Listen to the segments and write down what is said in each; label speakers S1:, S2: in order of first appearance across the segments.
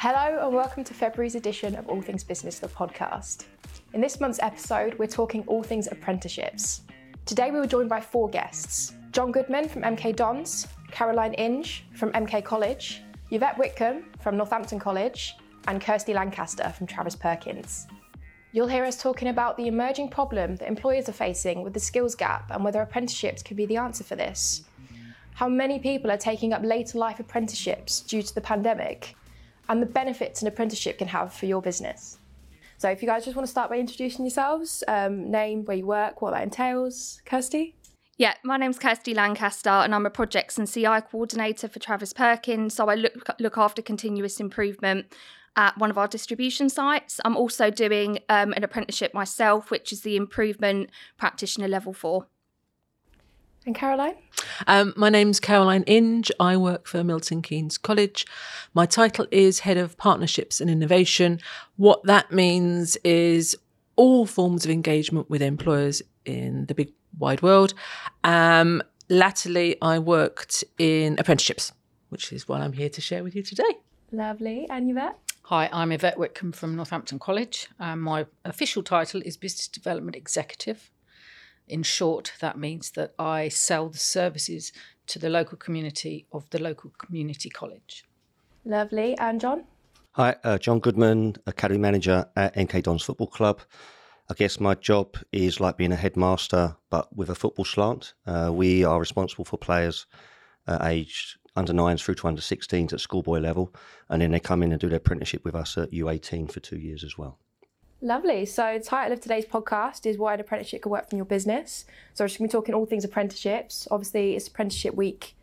S1: Hello, and welcome to February's edition of All Things Business, the podcast. In this month's episode, we're talking all things apprenticeships. Today, we were joined by four guests John Goodman from MK Dons, Caroline Inge from MK College, Yvette Whitcomb from Northampton College, and Kirsty Lancaster from Travis Perkins. You'll hear us talking about the emerging problem that employers are facing with the skills gap and whether apprenticeships could be the answer for this. How many people are taking up later life apprenticeships due to the pandemic, and the benefits an apprenticeship can have for your business. So, if you guys just want to start by introducing yourselves, um, name, where you work, what that entails. Kirsty?
S2: Yeah, my name's Kirsty Lancaster, and I'm a projects and CI coordinator for Travis Perkins. So I look look after continuous improvement at one of our distribution sites. I'm also doing um, an apprenticeship myself, which is the improvement practitioner level four.
S1: And Caroline?
S3: Um, my name's Caroline Inge. I work for Milton Keynes College. My title is Head of Partnerships and Innovation. What that means is all forms of engagement with employers in the big wide world. Um, latterly, I worked in apprenticeships, which is what I'm here to share with you today.
S1: Lovely. And Yvette?
S4: Hi, I'm Yvette Whitcomb from Northampton College. Um, my official title is Business Development Executive. In short, that means that I sell the services to the local community of the local community college.
S1: Lovely. And John?
S5: Hi, uh, John Goodman, Academy Manager at MK Dons Football Club. I guess my job is like being a headmaster, but with a football slant. Uh, we are responsible for players uh, aged under nines through to under 16s at schoolboy level, and then they come in and do their apprenticeship with us at U18 for two years as well.
S1: Lovely. So, the title of today's podcast is Why an Apprenticeship Could Work from Your Business. So, we're just going to be talking all things apprenticeships. Obviously, it's Apprenticeship Week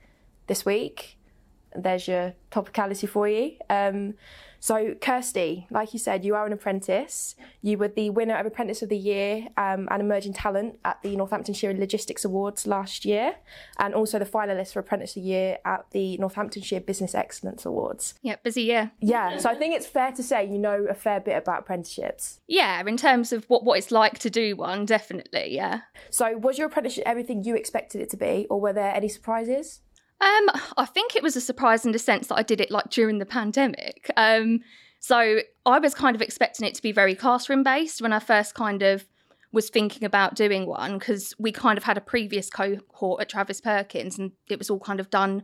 S1: this week. There's your topicality for you. Um, so, Kirsty, like you said, you are an apprentice. You were the winner of Apprentice of the Year um, and Emerging Talent at the Northamptonshire Logistics Awards last year, and also the finalist for Apprentice of the Year at the Northamptonshire Business Excellence Awards.
S2: Yeah, busy year.
S1: Yeah, so I think it's fair to say you know a fair bit about apprenticeships.
S2: Yeah, in terms of what, what it's like to do one, definitely, yeah.
S1: So, was your apprenticeship everything you expected it to be, or were there any surprises?
S2: Um, I think it was a surprise in the sense that I did it like during the pandemic. Um, so I was kind of expecting it to be very classroom based when I first kind of was thinking about doing one because we kind of had a previous cohort at Travis Perkins and it was all kind of done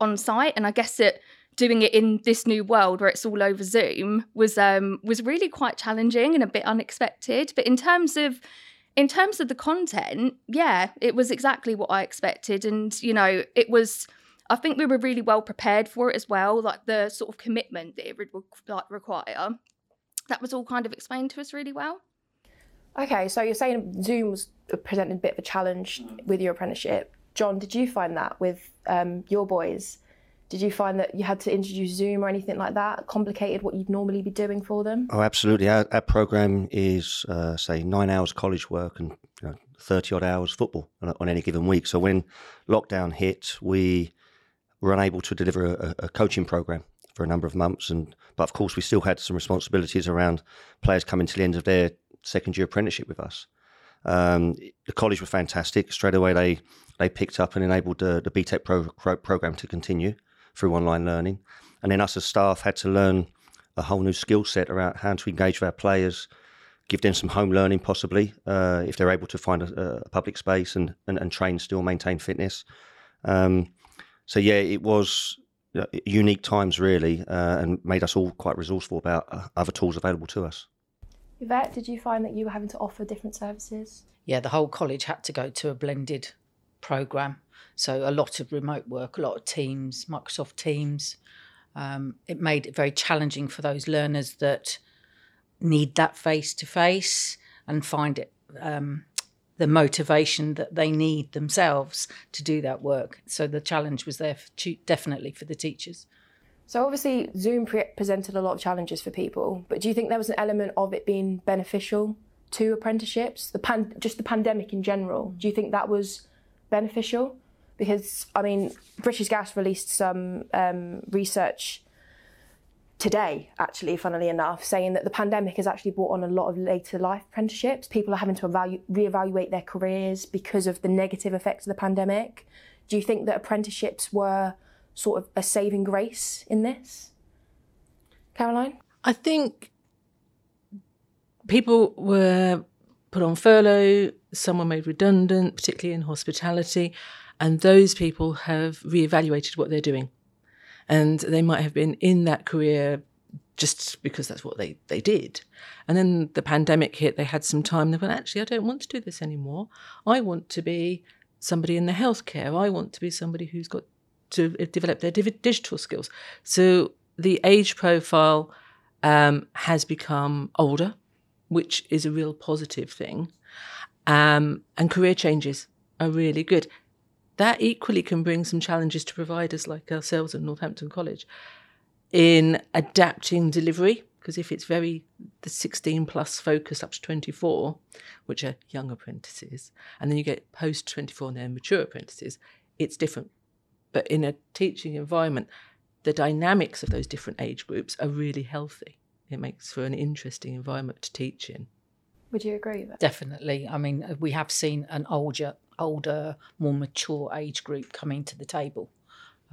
S2: on site. And I guess it doing it in this new world where it's all over Zoom was um was really quite challenging and a bit unexpected. But in terms of in terms of the content, yeah, it was exactly what I expected. And, you know, it was, I think we were really well prepared for it as well. Like the sort of commitment that it would like require, that was all kind of explained to us really well.
S1: Okay, so you're saying Zoom was presenting a bit of a challenge with your apprenticeship. John, did you find that with um, your boys? Did you find that you had to introduce Zoom or anything like that? Complicated what you'd normally be doing for them?
S5: Oh, absolutely. Our, our program is, uh, say, nine hours college work and you know, 30 odd hours football on, on, any given week. So when lockdown hit, we were unable to deliver a, a, coaching program for a number of months. And But of course, we still had some responsibilities around players coming to the end of their second year apprenticeship with us. Um, the college were fantastic. Straight away, they, they picked up and enabled the, the BTEC pro, pro, program to continue through online learning. And then us as staff had to learn a whole new skill set around how to engage with our players, give them some home learning possibly, uh, if they're able to find a, a public space and, and, and, train still, maintain fitness. Um, so, yeah, it was unique times really uh, and made us all quite resourceful about uh, other tools available to us.
S1: Yvette, did you find that you were having to offer different services?
S4: Yeah, the whole college had to go to a blended program. So a lot of remote work, a lot of Teams, Microsoft Teams. Um, it made it very challenging for those learners that need that face to face and find it um, the motivation that they need themselves to do that work. So the challenge was there for, definitely for the teachers.
S1: So obviously Zoom pre- presented a lot of challenges for people, but do you think there was an element of it being beneficial to apprenticeships, the pan- just the pandemic in general? Do you think that was beneficial? Because, I mean, British Gas released some um, research today, actually, funnily enough, saying that the pandemic has actually brought on a lot of later life apprenticeships. People are having to evalu- reevaluate their careers because of the negative effects of the pandemic. Do you think that apprenticeships were sort of a saving grace in this? Caroline?
S3: I think people were put on furlough, some were made redundant, particularly in hospitality, and those people have reevaluated what they're doing. And they might have been in that career just because that's what they, they did. And then the pandemic hit, they had some time. They went, actually, I don't want to do this anymore. I want to be somebody in the healthcare. I want to be somebody who's got to develop their digital skills. So the age profile um, has become older, which is a real positive thing. Um, and career changes are really good. That equally can bring some challenges to providers like ourselves at Northampton College in adapting delivery because if it's very the 16 plus focus up to 24 which are young apprentices and then you get post 24 and then mature apprentices it's different. But in a teaching environment the dynamics of those different age groups are really healthy. It makes for an interesting environment to teach in
S1: would you agree with that
S4: definitely i mean we have seen an older older more mature age group coming to the table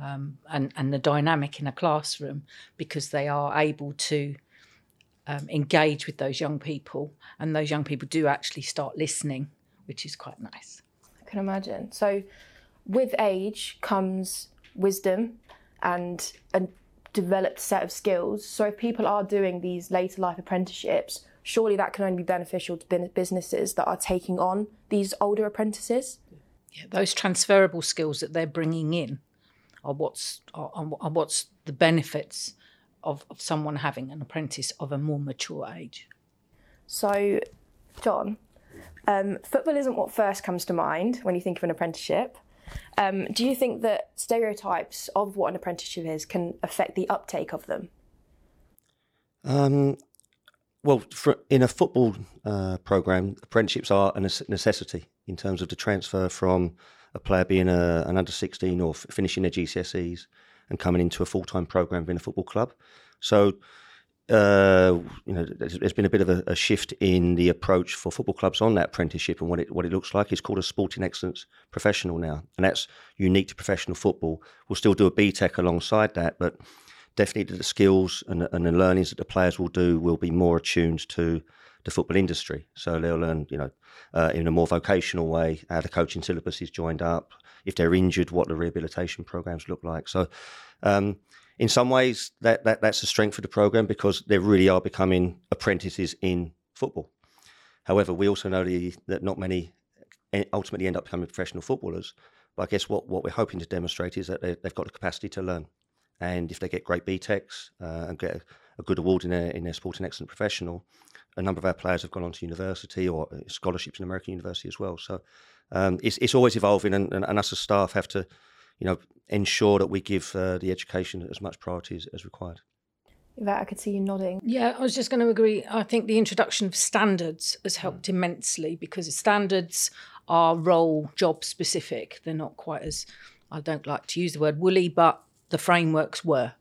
S4: um, and, and the dynamic in a classroom because they are able to um, engage with those young people and those young people do actually start listening, which is quite nice.
S1: I can imagine. So, with age comes wisdom and a developed set of skills. So, if people are doing these later life apprenticeships, surely that can only be beneficial to businesses that are taking on these older apprentices.
S4: Yeah, those transferable skills that they're bringing in are what's are, are what's the benefits of, of someone having an apprentice of a more mature age.
S1: So, John, um, football isn't what first comes to mind when you think of an apprenticeship. Um, do you think that stereotypes of what an apprenticeship is can affect the uptake of them?
S5: Um, well, for, in a football uh, program, apprenticeships are a necessity in terms of the transfer from a player being a, an under 16 or f- finishing their GCSEs and coming into a full time program within a football club. So, uh, you know, there's, there's been a bit of a, a, shift in the approach for football clubs on that apprenticeship and what it what it looks like. It's called a sporting excellence professional now, and that's unique to professional football. We'll still do a BTEC alongside that, but definitely the skills and, and the learnings that the players will do will be more attuned to the football industry. So they'll learn, you know, uh, in a more vocational way how the coaching syllabus is joined up. If they're injured, what the rehabilitation programs look like. So, um, in some ways, that, that that's a strength of the program because they really are becoming apprentices in football. However, we also know the, that not many ultimately end up becoming professional footballers. But I guess what, what we're hoping to demonstrate is that they, have got the capacity to learn. And if they get great BTECs uh, and get a, a, good award in their, in their sporting excellent professional, a number of our players have gone on to university or uh, scholarships in American university as well. So um, it's, it's always evolving, and, and, and, us as staff have to, you know, ensure that we give uh, the education as much priority as, as required.
S1: That I could see you nodding.
S4: Yeah, I was just going to agree. I think the introduction of standards has helped immensely because standards are role job specific. They're not quite as I don't like to use the word woolly, but the frameworks were.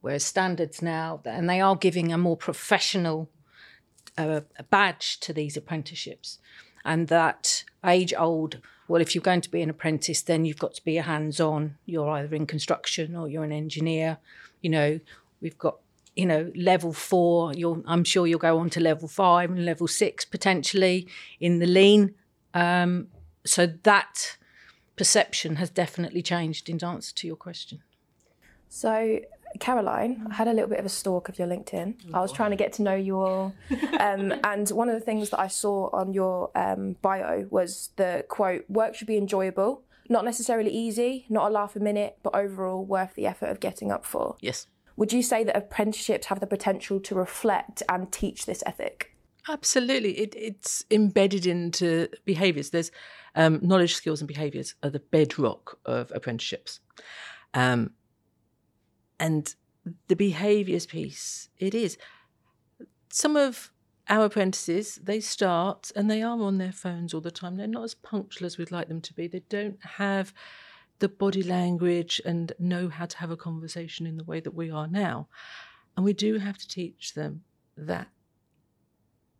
S4: Whereas standards now, and they are giving a more professional a badge to these apprenticeships, and that age old. Well, if you're going to be an apprentice, then you've got to be a hands on. You're either in construction or you're an engineer. You know, we've got you know level four i'm sure you'll go on to level five and level six potentially in the lean um, so that perception has definitely changed in answer to your question
S1: so Caroline, I had a little bit of a stalk of your LinkedIn. I was trying to get to know you all. Um, and one of the things that I saw on your um, bio was the quote work should be enjoyable, not necessarily easy, not a laugh a minute, but overall worth the effort of getting up for.
S3: Yes.
S1: Would you say that apprenticeships have the potential to reflect and teach this ethic?
S3: Absolutely. It, it's embedded into behaviours. There's um, knowledge, skills, and behaviours are the bedrock of apprenticeships. Um, and the behaviours piece, it is. Some of our apprentices, they start and they are on their phones all the time. They're not as punctual as we'd like them to be. They don't have the body language and know how to have a conversation in the way that we are now. And we do have to teach them that.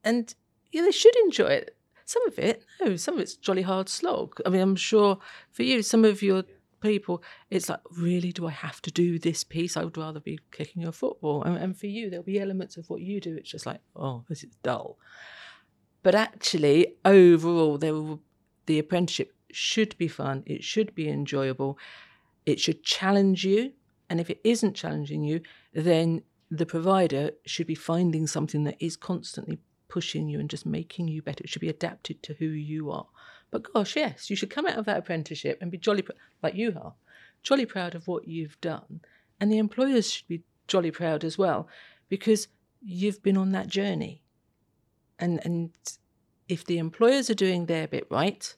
S3: And yeah, they should enjoy it. Some of it, no, some of it's jolly hard slog. I mean, I'm sure for you, some of your people, it's like, really, do I have to do this piece? I would rather be kicking a football. And, and for you, there'll be elements of what you do. It's just like, oh, this is dull. But actually, overall, there will, the apprenticeship should be fun. It should be enjoyable. It should challenge you. And if it isn't challenging you, then the provider should be finding something that is constantly pushing you and just making you better. It should be adapted to who you are. But gosh, yes, you should come out of that apprenticeship and be jolly, pr- like you are, jolly proud of what you've done. And the employers should be jolly proud as well because you've been on that journey. And, and if the employers are doing their bit right,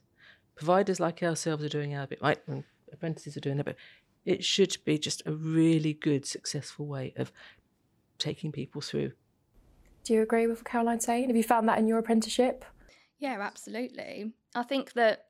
S3: providers like ourselves are doing our bit right, and apprentices are doing their bit, it should be just a really good, successful way of taking people through.
S1: Do you agree with what Caroline's saying? Have you found that in your apprenticeship?
S2: Yeah, absolutely. I think that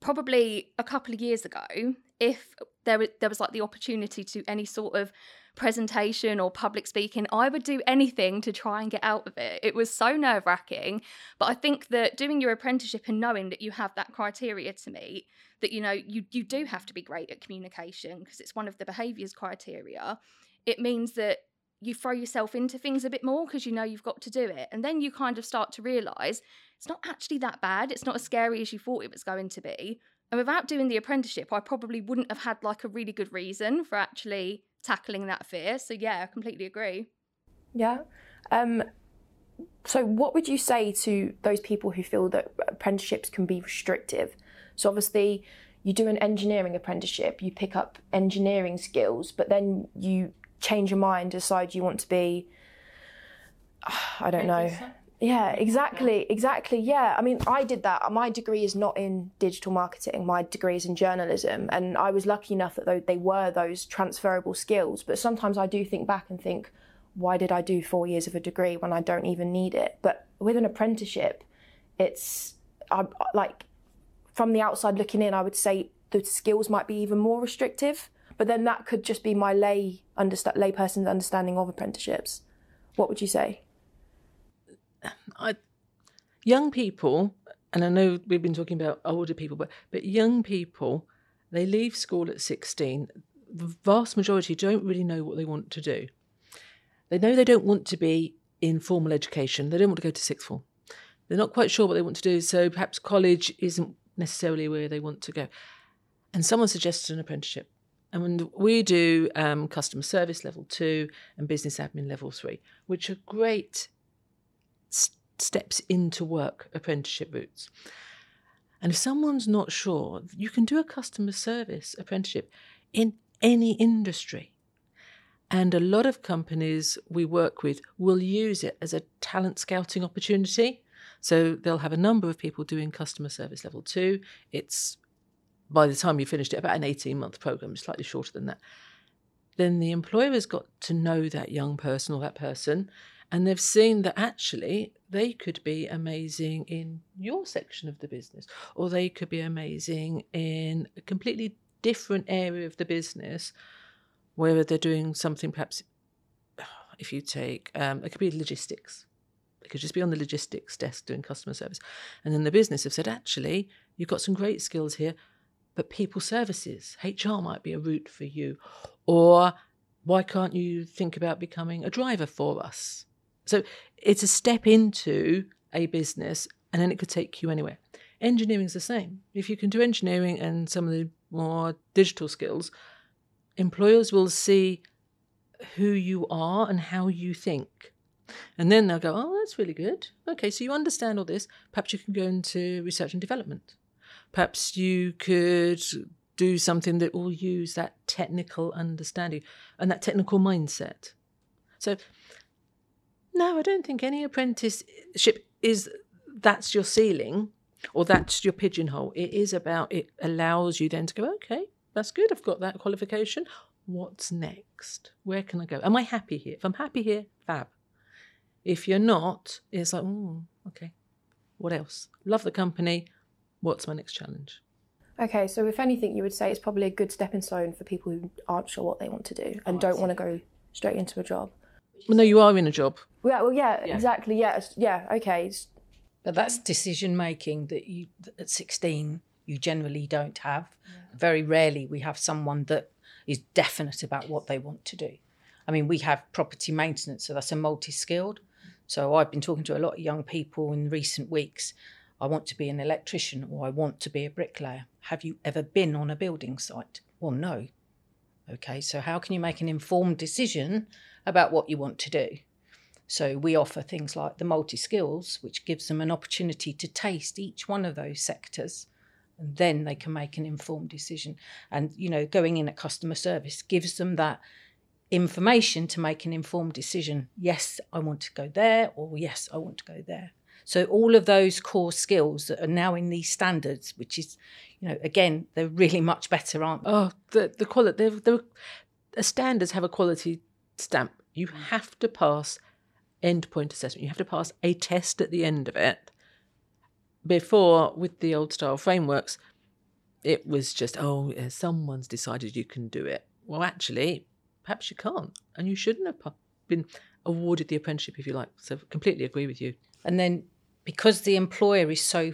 S2: probably a couple of years ago, if there was, there was like the opportunity to any sort of presentation or public speaking, I would do anything to try and get out of it. It was so nerve wracking. But I think that doing your apprenticeship and knowing that you have that criteria to meet, that you know you you do have to be great at communication because it's one of the behaviours criteria. It means that you throw yourself into things a bit more because you know you've got to do it. And then you kind of start to realize it's not actually that bad. It's not as scary as you thought it was going to be. And without doing the apprenticeship, I probably wouldn't have had like a really good reason for actually tackling that fear. So, yeah, I completely agree.
S1: Yeah. Um, so, what would you say to those people who feel that apprenticeships can be restrictive? So, obviously, you do an engineering apprenticeship, you pick up engineering skills, but then you change your mind, decide you want to be, I don't know. Yeah, exactly, exactly. Yeah, I mean, I did that. My degree is not in digital marketing. My degree is in journalism, and I was lucky enough that they were those transferable skills. But sometimes I do think back and think, why did I do four years of a degree when I don't even need it? But with an apprenticeship, it's I, like from the outside looking in, I would say the skills might be even more restrictive but then that could just be my lay understand layperson's understanding of apprenticeships. What would you say?
S3: I, young people, and I know we've been talking about older people, but but young people, they leave school at sixteen. The vast majority don't really know what they want to do. They know they don't want to be in formal education. They don't want to go to sixth form. They're not quite sure what they want to do, so perhaps college isn't necessarily where they want to go. And someone suggested an apprenticeship. And we do um, customer service level two and business admin level three, which are great s- steps into work apprenticeship routes. And if someone's not sure, you can do a customer service apprenticeship in any industry. And a lot of companies we work with will use it as a talent scouting opportunity. So they'll have a number of people doing customer service level two. It's by the time you finished it, about an 18 month program, slightly shorter than that. Then the employer has got to know that young person or that person, and they've seen that actually they could be amazing in your section of the business, or they could be amazing in a completely different area of the business where they're doing something perhaps if you take um, it could be logistics. They could just be on the logistics desk doing customer service. And then the business have said actually you've got some great skills here but people services, HR might be a route for you. Or why can't you think about becoming a driver for us? So it's a step into a business and then it could take you anywhere. Engineering is the same. If you can do engineering and some of the more digital skills, employers will see who you are and how you think. And then they'll go, oh, that's really good. Okay, so you understand all this. Perhaps you can go into research and development. Perhaps you could do something that will use that technical understanding and that technical mindset. So, no, I don't think any apprenticeship is that's your ceiling or that's your pigeonhole. It is about it allows you then to go, okay, that's good. I've got that qualification. What's next? Where can I go? Am I happy here? If I'm happy here, fab. If you're not, it's like, mm, okay, what else? Love the company what's my next challenge?
S1: Okay, so if anything, you would say it's probably a good stepping stone for people who aren't sure what they want to do and oh, don't want to go straight into a job.
S3: Well, no, you are in a job.
S1: Yeah, well, yeah, yeah. exactly. Yeah, yeah, okay.
S4: But that's decision making that you at 16 you generally don't have. very rarely we have someone that is definite about what they want to do. I mean, we have property maintenance, so that's a multi skilled. So I've been talking to a lot of young people in recent weeks. I want to be an electrician or I want to be a bricklayer. Have you ever been on a building site? Well, no. Okay, so how can you make an informed decision about what you want to do? So we offer things like the multi skills, which gives them an opportunity to taste each one of those sectors and then they can make an informed decision. And, you know, going in at customer service gives them that information to make an informed decision. Yes, I want to go there, or yes, I want to go there. So all of those core skills that are now in these standards, which is, you know, again, they're really much better, aren't they?
S3: Oh, the the quality. The, the standards have a quality stamp. You mm. have to pass endpoint assessment. You have to pass a test at the end of it. Before, with the old style frameworks, it was just, oh, someone's decided you can do it. Well, actually, perhaps you can't, and you shouldn't have been awarded the apprenticeship if you like. So, completely agree with you.
S4: And then, because the employer is so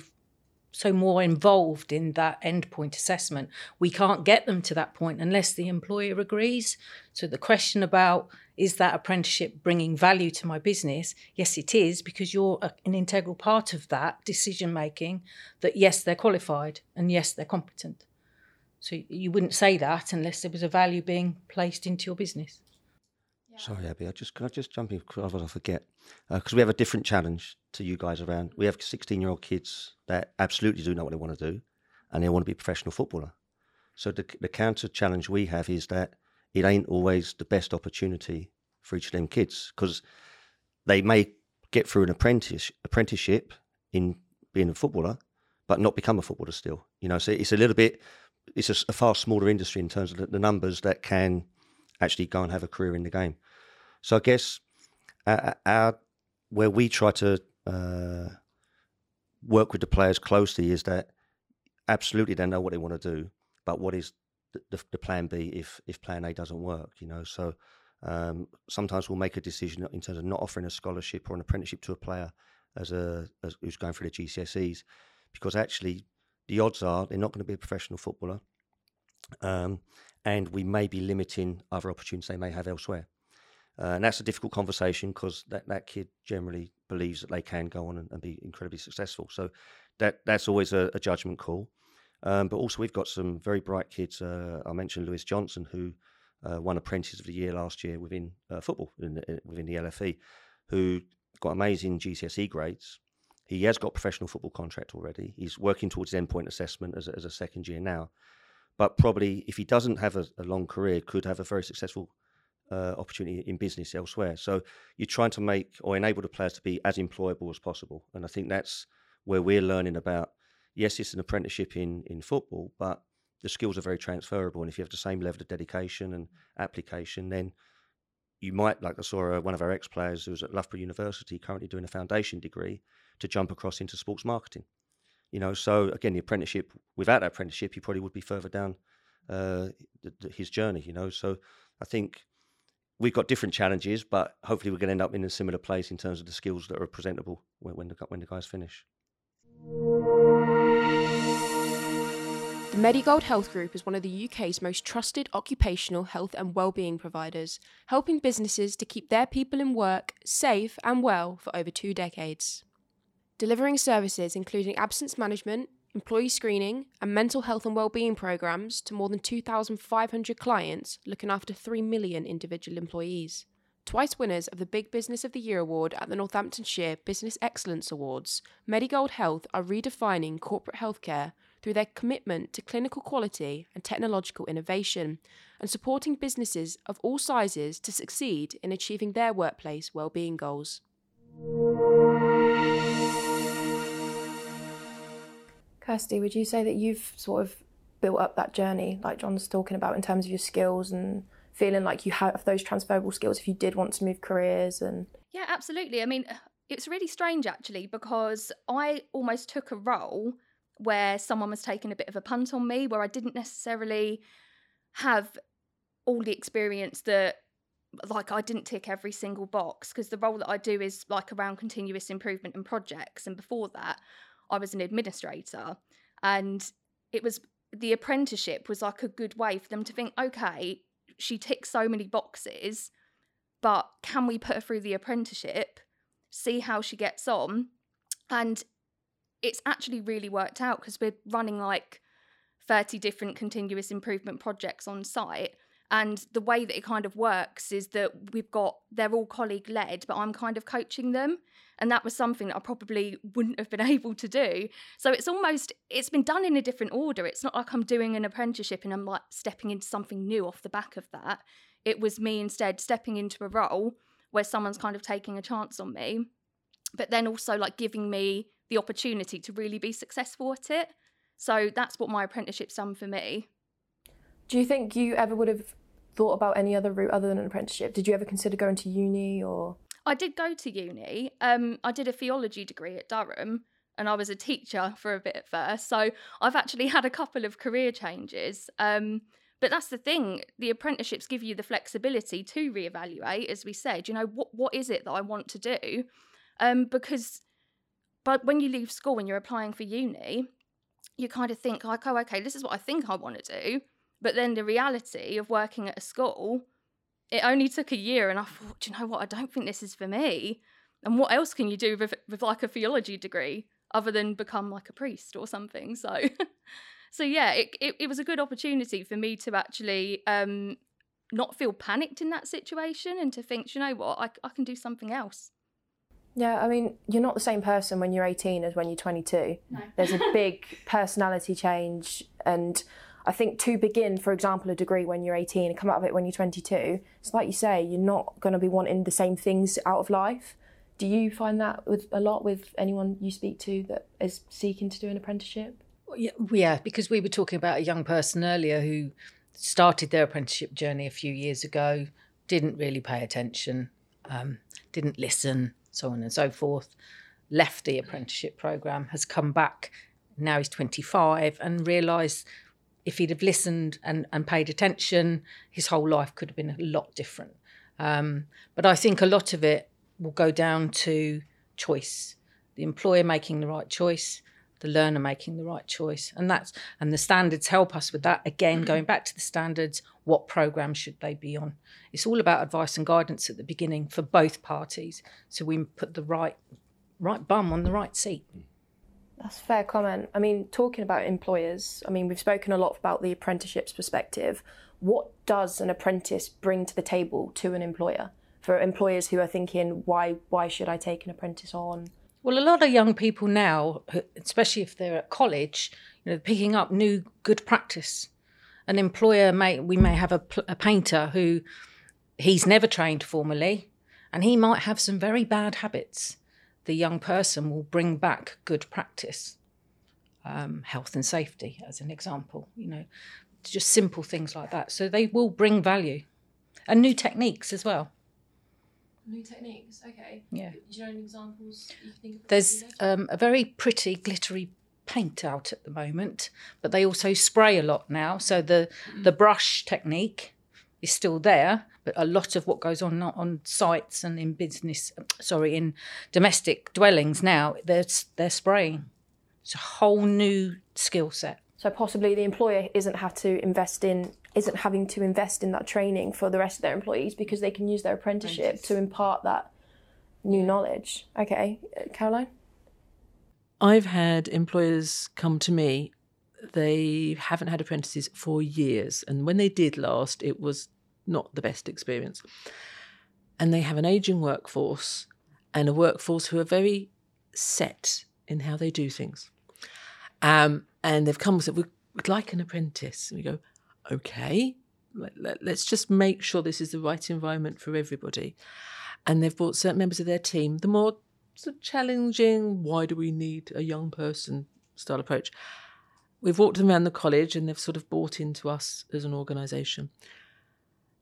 S4: so more involved in that endpoint assessment, we can't get them to that point unless the employer agrees. So the question about is that apprenticeship bringing value to my business? Yes, it is, because you're an integral part of that decision making that yes, they're qualified and yes, they're competent. So you wouldn't say that unless there was a value being placed into your business.
S5: Sorry, Abby, I just can I just jump in otherwise I forget because uh, we have a different challenge to you guys around. We have sixteen-year-old kids that absolutely do know what they want to do, and they want to be a professional footballer. So the the counter challenge we have is that it ain't always the best opportunity for each of them kids because they may get through an apprentice apprenticeship in being a footballer, but not become a footballer still. You know, so it's a little bit, it's a, a far smaller industry in terms of the, the, numbers that can actually go and have a career in the game. So I guess our, our where we try to uh, work with the players closely is that absolutely they know what they want to do, but what is the, the, plan B if if plan A doesn't work. You know, so um, sometimes we'll make a decision in terms of not offering a scholarship or an apprenticeship to a player as a as, who's going through the GCSEs, because actually the odds are they're not going to be a professional footballer, um, and we may be limiting other opportunities they may have elsewhere. Uh, and that's a difficult conversation because that, that kid generally believes that they can go on and, and be incredibly successful. So that that's always a, a judgment call. Um, but also, we've got some very bright kids. Uh, I mentioned Lewis Johnson, who uh, won Apprentice of the Year last year within uh, football, in within the LFE, who got amazing GCSE grades. He has got professional football contract already. He's working towards endpoint assessment as a, as a second year now. But probably, if he doesn't have a, a long career, could have a very successful uh, opportunity in business elsewhere. So you're trying to make or enable the players to be as employable as possible. And I think that's where we're learning about yes, it's an apprenticeship in in football, but the skills are very transferable. And if you have the same level of dedication and application, then you might, like I saw uh, one of our ex players who's at Loughborough University currently doing a foundation degree to jump across into sports marketing. You know, so again, the apprenticeship, without that apprenticeship, he probably would be further down uh, his journey, you know. So I think we've got different challenges, but hopefully we're going to end up in a similar place in terms of the skills that are presentable when, when the, when the guys finish.
S1: The Medigold Health Group is one of the UK's most trusted occupational health and well-being providers, helping businesses to keep their people in work safe and well for over two decades. Delivering services including absence management, employee screening, and mental health and well-being programs to more than 2,500 clients, looking after 3 million individual employees. Twice winners of the Big Business of the Year award at the Northamptonshire Business Excellence Awards, Medigold Health are redefining corporate healthcare through their commitment to clinical quality and technological innovation, and supporting businesses of all sizes to succeed in achieving their workplace well-being goals. Kirsty, would you say that you've sort of built up that journey, like John's talking about, in terms of your skills and feeling like you have those transferable skills if you did want to move careers and
S2: yeah absolutely. I mean it's really strange actually because i almost took a role where someone was taking a bit of a punt on me, where I didn't necessarily have all the experience that like I didn't tick every single box because the role that I do is like around continuous improvement and projects and before that I was an administrator and it was the apprenticeship was like a good way for them to think, okay, she ticks so many boxes, but can we put her through the apprenticeship, see how she gets on? And it's actually really worked out because we're running like 30 different continuous improvement projects on site. And the way that it kind of works is that we've got, they're all colleague led, but I'm kind of coaching them. And that was something that I probably wouldn't have been able to do. So it's almost, it's been done in a different order. It's not like I'm doing an apprenticeship and I'm like stepping into something new off the back of that. It was me instead stepping into a role where someone's kind of taking a chance on me, but then also like giving me the opportunity to really be successful at it. So that's what my apprenticeship's done for me.
S1: Do you think you ever would have thought about any other route other than an apprenticeship? Did you ever consider going to uni or?
S2: I did go to uni. Um, I did a theology degree at Durham and I was a teacher for a bit at first. So I've actually had a couple of career changes. Um, but that's the thing, the apprenticeships give you the flexibility to reevaluate, as we said, you know, what, what is it that I want to do? Um, because but when you leave school and you're applying for uni, you kind of think like, oh, okay, this is what I think I want to do. But then the reality of working at a school, it only took a year, and I thought, you know what? I don't think this is for me. And what else can you do with, with like a theology degree other than become like a priest or something? So, so yeah, it, it, it was a good opportunity for me to actually um, not feel panicked in that situation and to think, you know what, I, I can do something else.
S1: Yeah, I mean, you're not the same person when you're 18 as when you're 22. No. There's a big personality change. And I think to begin, for example, a degree when you're 18 and come out of it when you're 22, it's like you say, you're not going to be wanting the same things out of life. Do you find that with a lot with anyone you speak to that is seeking to do an apprenticeship?
S4: Yeah, because we were talking about a young person earlier who started their apprenticeship journey a few years ago, didn't really pay attention, um, didn't listen, so on and so forth, left the apprenticeship program, has come back. Now he's 25 and realised if he'd have listened and, and paid attention, his whole life could have been a lot different. Um, but I think a lot of it will go down to choice. The employer making the right choice, the learner making the right choice and that's and the standards help us with that. Again going back to the standards what program should they be on? It's all about advice and guidance at the beginning for both parties so we put the right right bum on the right seat
S1: that's a fair comment i mean talking about employers i mean we've spoken a lot about the apprenticeships perspective what does an apprentice bring to the table to an employer for employers who are thinking why why should i take an apprentice on
S4: well, a lot of young people now, especially if they're at college, you know, picking up new good practice. An employer may we may have a, a painter who he's never trained formally, and he might have some very bad habits. The young person will bring back good practice, um, health and safety, as an example. You know, just simple things like that. So they will bring value, and new techniques as well.
S1: New techniques, okay.
S4: Yeah.
S1: Do you know any examples you think of?
S4: There's um, a very pretty glittery paint out at the moment, but they also spray a lot now. So the the brush technique is still there, but a lot of what goes on on sites and in business, sorry, in domestic dwellings now, they're they're spraying. It's a whole new skill set.
S1: So possibly the employer isn't have to invest in isn't having to invest in that training for the rest of their employees because they can use their apprenticeship Apprentice. to impart that new knowledge. Okay, uh, Caroline?
S3: I've had employers come to me, they haven't had apprentices for years. And when they did last, it was not the best experience. And they have an aging workforce and a workforce who are very set in how they do things. Um, and they've come and said, We'd like an apprentice. And we go, okay, let, let, let's just make sure this is the right environment for everybody. And they've brought certain members of their team, the more sort of challenging, why do we need a young person style approach. We've walked them around the college and they've sort of bought into us as an organisation.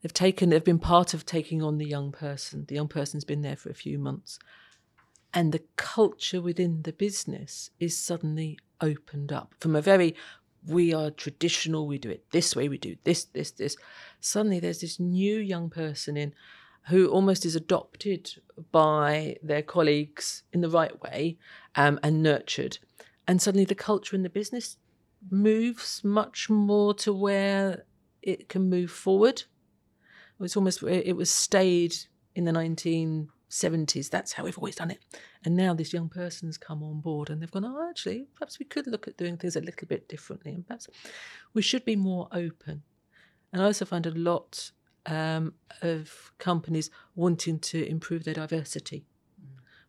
S3: They've taken, they've been part of taking on the young person. The young person's been there for a few months. And the culture within the business is suddenly opened up from a very we are traditional, we do it this way, we do this, this, this. Suddenly there's this new young person in who almost is adopted by their colleagues in the right way um, and nurtured. And suddenly the culture in the business moves much more to where it can move forward. It was almost it was stayed in the 1970s. That's how we've always done it. And now this young person's come on board and they've gone, oh, actually, perhaps we could look at doing things a little bit differently, and perhaps we should be more open. And I also find a lot um, of companies wanting to improve their diversity.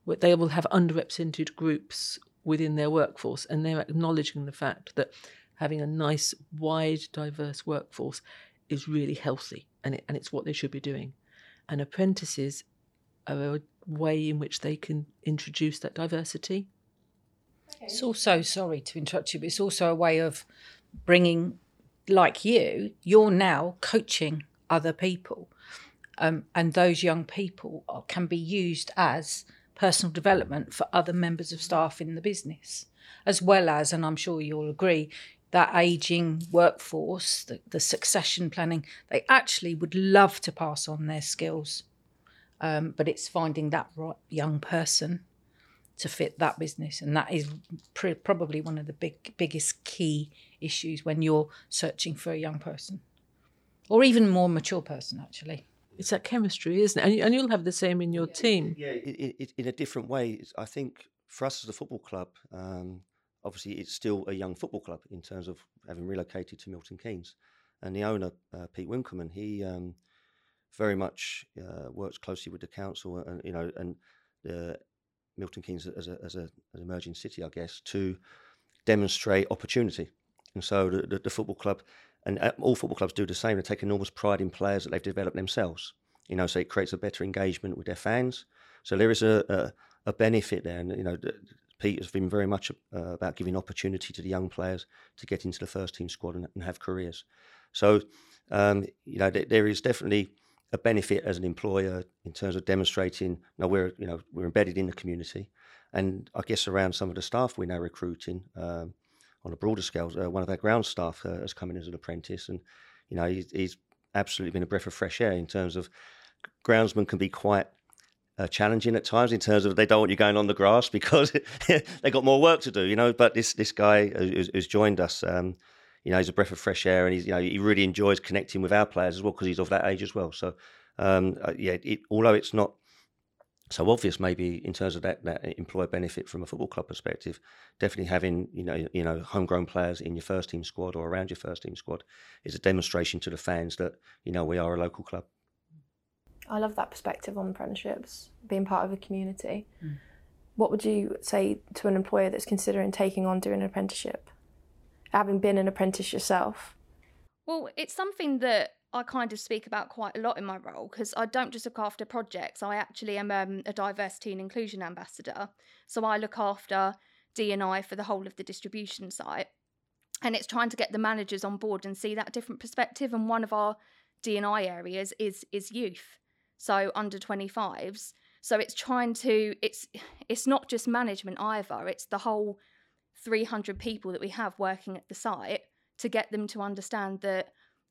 S3: Mm. They will have underrepresented groups within their workforce, and they're acknowledging the fact that having a nice, wide, diverse workforce is really healthy, and it, and it's what they should be doing. And apprentices are a way in which they can introduce that diversity.
S4: It's also sorry to interrupt you, but it's also a way of bringing, like you, you're now coaching other people, um, and those young people are, can be used as personal development for other members of staff in the business, as well as, and I'm sure you'll agree, that aging workforce, the, the succession planning, they actually would love to pass on their skills. Um, but it's finding that right young person to fit that business, and that is pr- probably one of the big biggest key issues when you're searching for a young person, or even more mature person, actually.
S3: It's that chemistry, isn't it? And, you'll have the same in your
S5: yeah,
S3: team.
S5: Yeah, it, it, in a different way. I think for us as a football club, um, obviously it's still a young football club in terms of having relocated to Milton Keynes, and the owner uh, Pete Winkelman, he um, very much uh, works closely with the council, and you know, and the Milton Keynes as a, as a an emerging city, I guess, to demonstrate opportunity. And so the, the, the football club and uh, all football clubs do the same. They take enormous pride in players that they've developed themselves. You know, so it creates a better engagement with their fans. So there is a, a, a benefit there, and you know, Pete has been very much uh, about giving opportunity to the young players to get into the first team squad and, and have careers. So, um, you know, th- there is definitely a benefit as an employer in terms of demonstrating. You know, we're you know we're embedded in the community, and I guess around some of the staff we're now recruiting. Um, on a broader scale, uh, one of our ground staff uh, has come in as an apprentice, and you know he's, he's, absolutely been a breath of fresh air in terms of groundsmen can be quite uh, challenging at times in terms of they don't want you going on the grass because they got more work to do, you know. But this this guy who's, who's joined us, um, you know, he's a breath of fresh air, and he's you know he really enjoys connecting with our players as well because he's of that age as well. So um, uh, yeah, it, although it's not so obvious maybe in terms of that, that employer benefit from a football club perspective definitely having you know you know homegrown players in your first team squad or around your first team squad is a demonstration to the fans that you know we are a local club
S1: i love that perspective on apprenticeships being part of a community mm. what would you say to an employer that's considering taking on doing an apprenticeship having been an apprentice yourself
S2: well it's something that I kind of speak about quite a lot in my role because I don't just look after projects. I actually am um, a diversity and inclusion ambassador. So I look after D&I for the whole of the distribution site. And it's trying to get the managers on board and see that different perspective. And one of our D&I areas is is youth, so under 25s. So it's trying to it's it's not just management either. It's the whole 300 people that we have working at the site to get them to understand that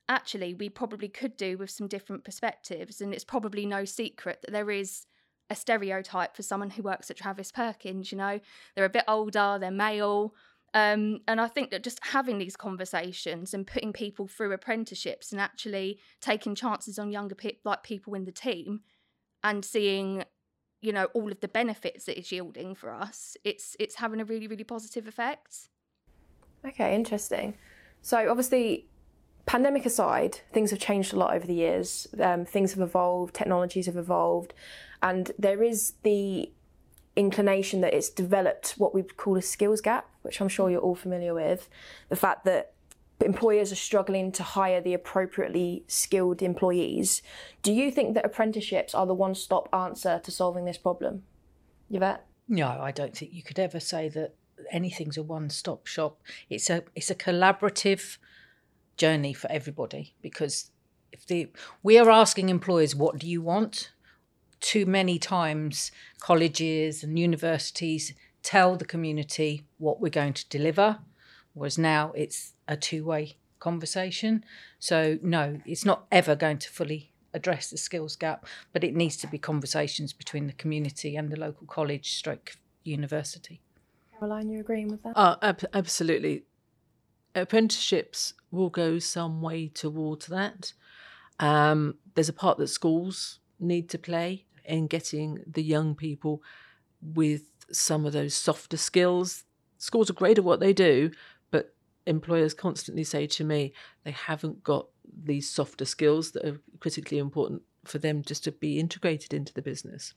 S2: actually we probably could do with some different perspectives. And it's probably no secret that there is a stereotype for someone who works at Travis Perkins. You know, they're a bit older, they're male. Um, and I think that just having these conversations and putting people through apprenticeships and actually taking chances on younger pe- like people in the team and seeing you know all of the benefits that it's yielding for us it's it's having a really really positive effect
S1: okay interesting so obviously pandemic aside, things have changed a lot over the years. Um, things have evolved, technologies have evolved, and there is the inclination that it's developed what we call a skills gap, which I'm sure you're all familiar with. The fact that employers are struggling to hire the appropriately skilled employees. Do you think that apprenticeships are the one stop answer to solving this problem? Yvette?
S4: No, I don't think you could ever say that anything's a one stop shop. It's a it's a collaborative journey for everybody because if the we are asking employers what do you want too many times colleges and universities tell the community what we're going to deliver whereas now it's a two-way conversation. So no it's not ever going to fully address the skills gap but it needs to be conversations between the community and the local college stroke university.
S1: Caroline you're agreeing with that?
S3: Uh, ab- absolutely. Apprenticeships will go some way towards that. Um, there's a part that schools need to play in getting the young people with some of those softer skills. Schools are great at what they do, but employers constantly say to me they haven't got these softer skills that are critically important for them just to be integrated into the business.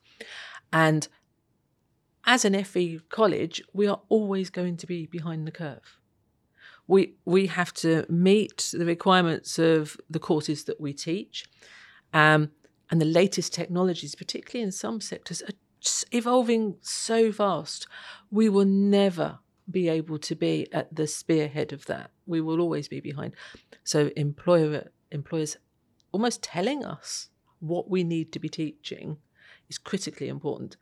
S3: And as an FE college, we are always going to be behind the curve. We we have to meet the requirements of the courses that we teach, um, and the latest technologies, particularly in some sectors, are evolving so fast. We will never be able to be at the spearhead of that. We will always be behind. So employer employers almost telling us what we need to be teaching is critically important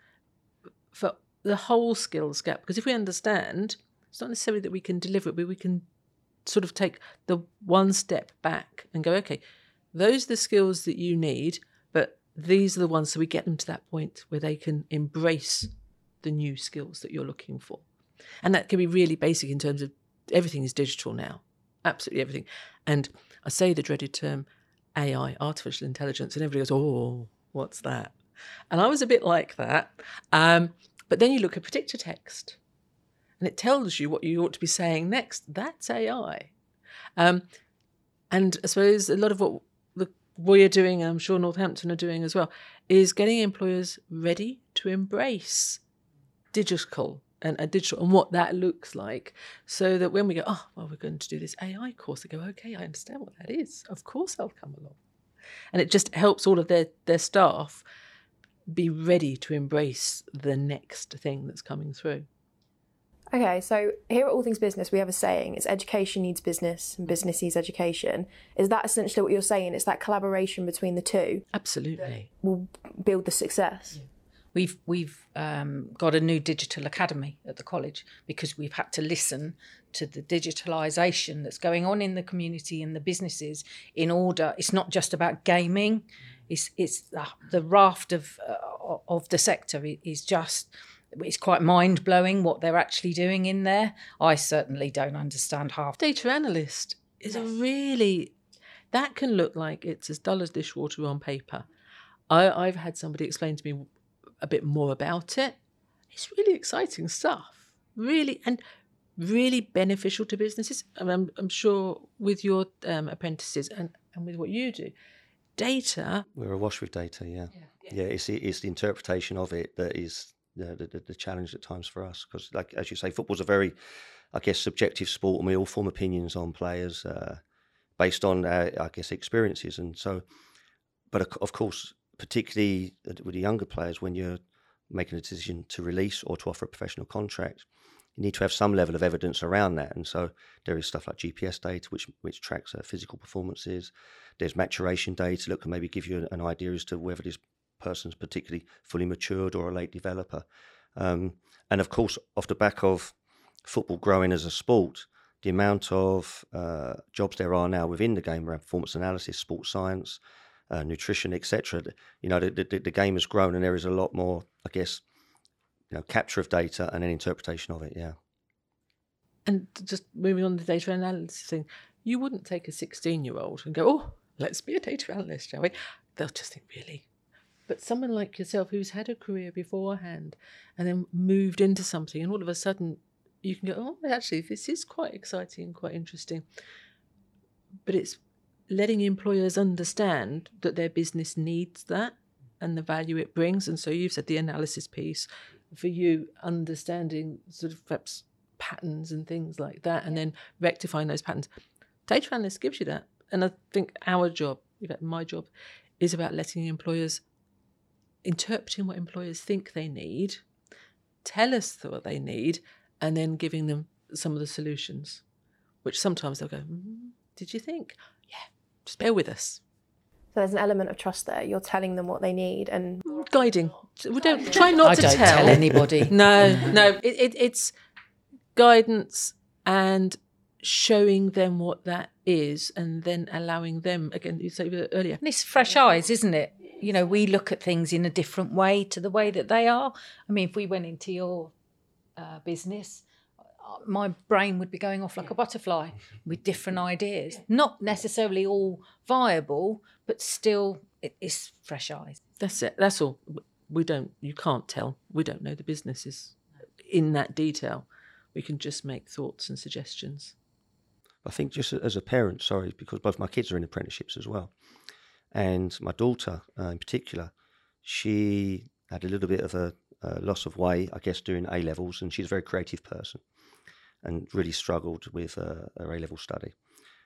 S3: for the whole skills gap. Because if we understand, it's not necessarily that we can deliver it, but we can sort of take the one step back and go, okay, those are the skills that you need, these are the ones so we get them to that point where they can embrace the new skills that you're looking for. And that can be really basic in terms of everything is digital now, absolutely everything. And I say the dreaded term AI, artificial intelligence, and everybody goes, oh, what's that? And I was a bit like that. Um, but then you look at predictor text and it tells you what you ought to be saying next. That's AI. Um, and I suppose a lot of what the, we're doing, and I'm sure Northampton are doing as well, is getting employers ready to embrace digital and a digital and what that looks like so that when we go oh well we're going to do this ai course they go okay i understand what that is. Of course i'll come along. And it just helps all of their their staff be ready to embrace the next thing that's coming through
S1: Okay, so here at All Things Business, we have a saying: "It's education needs business, and business needs education." Is that essentially what you're saying? It's that collaboration between the two.
S3: Absolutely,
S1: will build the success.
S4: Yeah. We've we've um, got a new digital academy at the college because we've had to listen to the digitalisation that's going on in the community and the businesses in order. It's not just about gaming. It's it's the, the raft of uh, of the sector is just it's quite mind blowing what they're actually doing in there. I certainly don't understand half.
S3: Data analyst is yes. a really that can look like it's as dull as dishwater on paper. I, I've had somebody explain to me a bit more about it. It's really exciting stuff, really, and really beneficial to businesses. I'm, I'm sure with your um, apprentices and, and with what you do, data.
S5: We're awash with data, yeah. Yeah, yeah it's, it's the interpretation of it that is the, the, the challenge at times for us. Because, like as you say, football's a very, I guess, subjective sport, and we all form opinions on players uh, based on, uh, I guess, experiences. And so, but of course, particularly with the younger players, when you're making a decision to release or to offer a professional contract, you need to have some level of evidence around that. And so there is stuff like GPS data, which which tracks uh, physical performances. There's maturation data that can maybe give you an idea as to whether this person's particularly fully matured or a late developer. Um, and of course, off the back of football growing as a sport, the amount of uh, jobs there are now within the game around performance analysis, sports science, uh, nutrition, etc. You know, the, the, the, game has grown, and there is a lot more, I guess, you know, capture of data and then interpretation of it. Yeah.
S3: And just moving on to the data analysis thing, you wouldn't take a sixteen-year-old and go, "Oh, let's be a data analyst, shall we?" They'll just think, "Really." But someone like yourself, who's had a career beforehand and then moved into something, and all of a sudden you can go, "Oh, actually, this is quite exciting and quite interesting." But it's letting employers understand that their business needs that and the value it brings. And so you've said the analysis piece for you, understanding sort of perhaps patterns and things like that, and then rectifying those patterns. Data analyst gives you that. And I think our job, my job, is about letting employers interpreting what employers think they need, tell us what they need, and then giving them some of the solutions, which sometimes they'll go, mm, Did you think? Yeah, just bear with us.
S1: So there's an element of trust there. You're telling them what they need and
S3: guiding. We don't try not
S4: I
S3: to
S4: don't
S3: tell.
S4: tell anybody.
S3: no, no. It, it, it's guidance and showing them what that is, and then allowing them again. You said earlier.
S4: And it's fresh eyes, isn't it? You know, we look at things in a different way to the way that they are. I mean, if we went into your uh, business, my brain would be going off like a butterfly with different ideas, not necessarily all viable, but still it is fresh eyes.
S3: That's it. That's all. We don't. You can't tell. We don't know the businesses in that detail. We can just make thoughts and suggestions.
S5: I think just as a parent, sorry, because both my kids are in apprenticeships as well, and my daughter uh, in particular, she had a little bit of a, a loss of weight, I guess, during A levels, and she's a very creative person, and really struggled with uh, her A level study,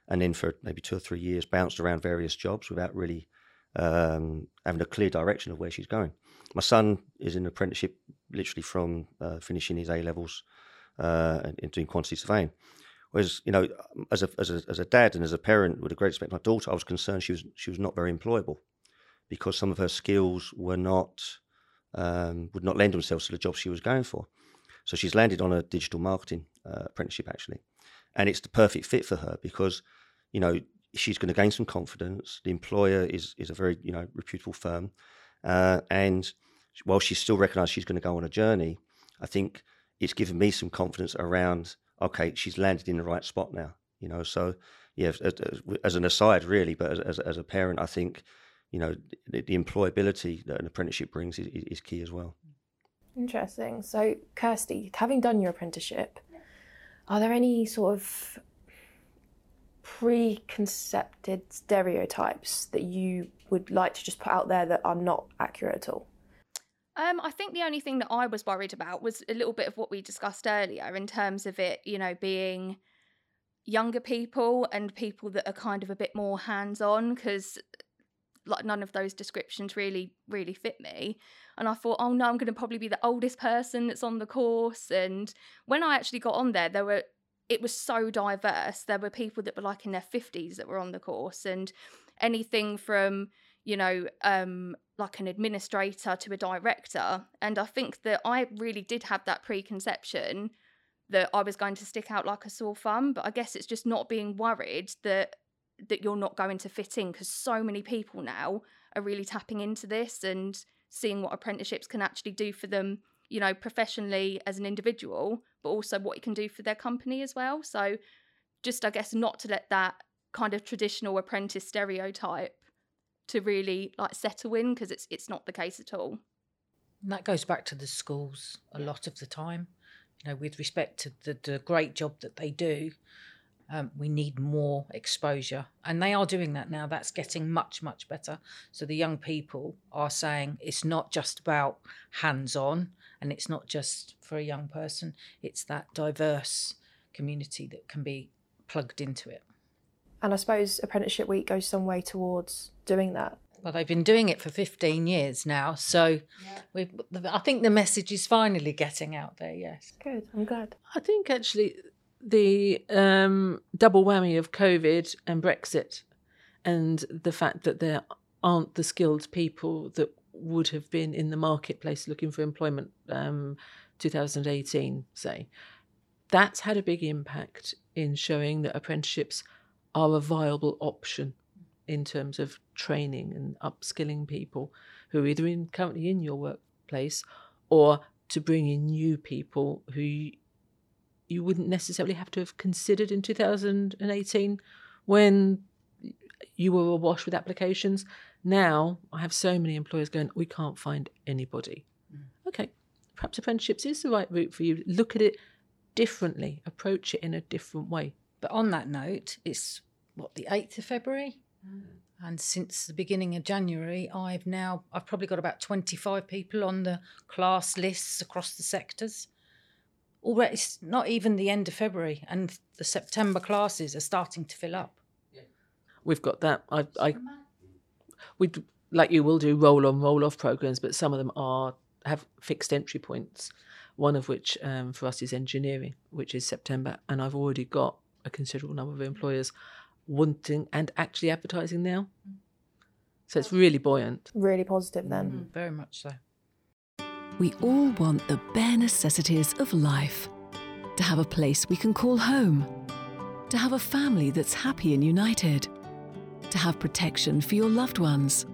S5: and then for maybe two or three years bounced around various jobs without really um, having a clear direction of where she's going. My son is in apprenticeship, literally from uh, finishing his A levels uh, and, and doing quantity surveying. Whereas, you know, as a, as a as a dad and as a parent with a great respect, my daughter, I was concerned she was she was not very employable because some of her skills were not um, would not lend themselves to the job she was going for. So she's landed on a digital marketing uh, apprenticeship actually, and it's the perfect fit for her because, you know, she's going to gain some confidence. The employer is is a very you know reputable firm, uh, and while she's still recognised she's going to go on a journey, I think it's given me some confidence around okay, she's landed in the right spot now. You know, so yeah, as, as an aside, really, but as, as, a parent, I think you know the, the employability that an apprenticeship brings is, is, key as well.
S1: Interesting. So, Kirsty, having done your apprenticeship, are there any sort of preconceived stereotypes that you would like to just put out there that are not accurate at all?
S2: Um, I think the only thing that I was worried about was a little bit of what we discussed earlier in terms of it, you know, being younger people and people that are kind of a bit more hands on because like none of those descriptions really really fit me. And i thought oh no i'm going to probably be the oldest person that's on the course. And when i actually got on there there were it was so diverse. There were people that were like in their 50s that were on the course and anything from you know, um, like an administrator to a director. And I think that I really did have that preconception that I was going to stick out like a sore thumb. But I guess it's just not being worried that that you're not going to fit in because so many people now are really tapping into this and seeing what apprenticeships can actually do for them, you know, professionally as an individual, but also what it can do for their company as well. So just I guess not to let that kind of traditional apprentice stereotype to really like settle in because it's it's not the case at all.
S4: And that goes back to the schools a lot of the time. You know, with respect to the, the great job that they do, um, we need more exposure. And they are doing that now. That's getting much, much better. So the young people are saying it's not just about hands on and it's not just for a young person, it's that diverse community that can be plugged into it.
S1: And I suppose Apprenticeship Week goes some way towards doing that.
S4: Well, they've been doing it for 15 years now. So yeah. I think the message is finally getting out there, yes.
S1: Good, I'm glad.
S3: I think actually the um, double whammy of COVID and Brexit and the fact that there aren't the skilled people that would have been in the marketplace looking for employment um, 2018 say that's had a big impact in showing that apprenticeships are a viable option in terms of training and upskilling people who are either in, currently in your workplace or to bring in new people who you, you wouldn't necessarily have to have considered in 2018 when you were awash with applications. Now I have so many employers going, we can't find anybody. Mm. Okay, perhaps apprenticeships is the right route for you. Look at it differently, approach it in a different way.
S4: But on that note, it's what the eighth of February, mm. and since the beginning of January, I've now I've probably got about twenty five people on the class lists across the sectors. Already, it's not even the end of February, and the September classes are starting to fill up.
S3: We've got that. I, I we like you will do roll on roll off programs, but some of them are have fixed entry points. One of which um, for us is engineering, which is September, and I've already got a considerable number of employers wanting and actually advertising now. So it's really buoyant.
S1: Really positive then.
S4: Mm, very much so.
S6: We all want the bare necessities of life to have a place we can call home, to have a family that's happy and united, to have protection for your loved ones,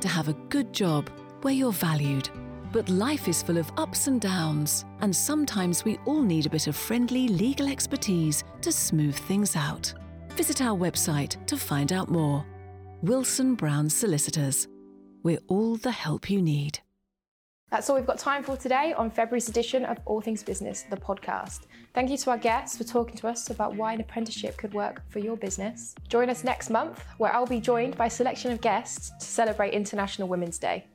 S6: to have a good job where you're valued, But life is full of ups and downs, and sometimes we all need a bit of friendly legal expertise to smooth things out. Visit our website to find out more. Wilson Brown Solicitors. We're all the help you need.
S1: That's all we've got time for today on February's edition of All Things Business, the podcast. Thank you to our guests for talking to us about why an apprenticeship could work for your business. Join us next month, where I'll be joined by a selection of guests to celebrate International Women's Day.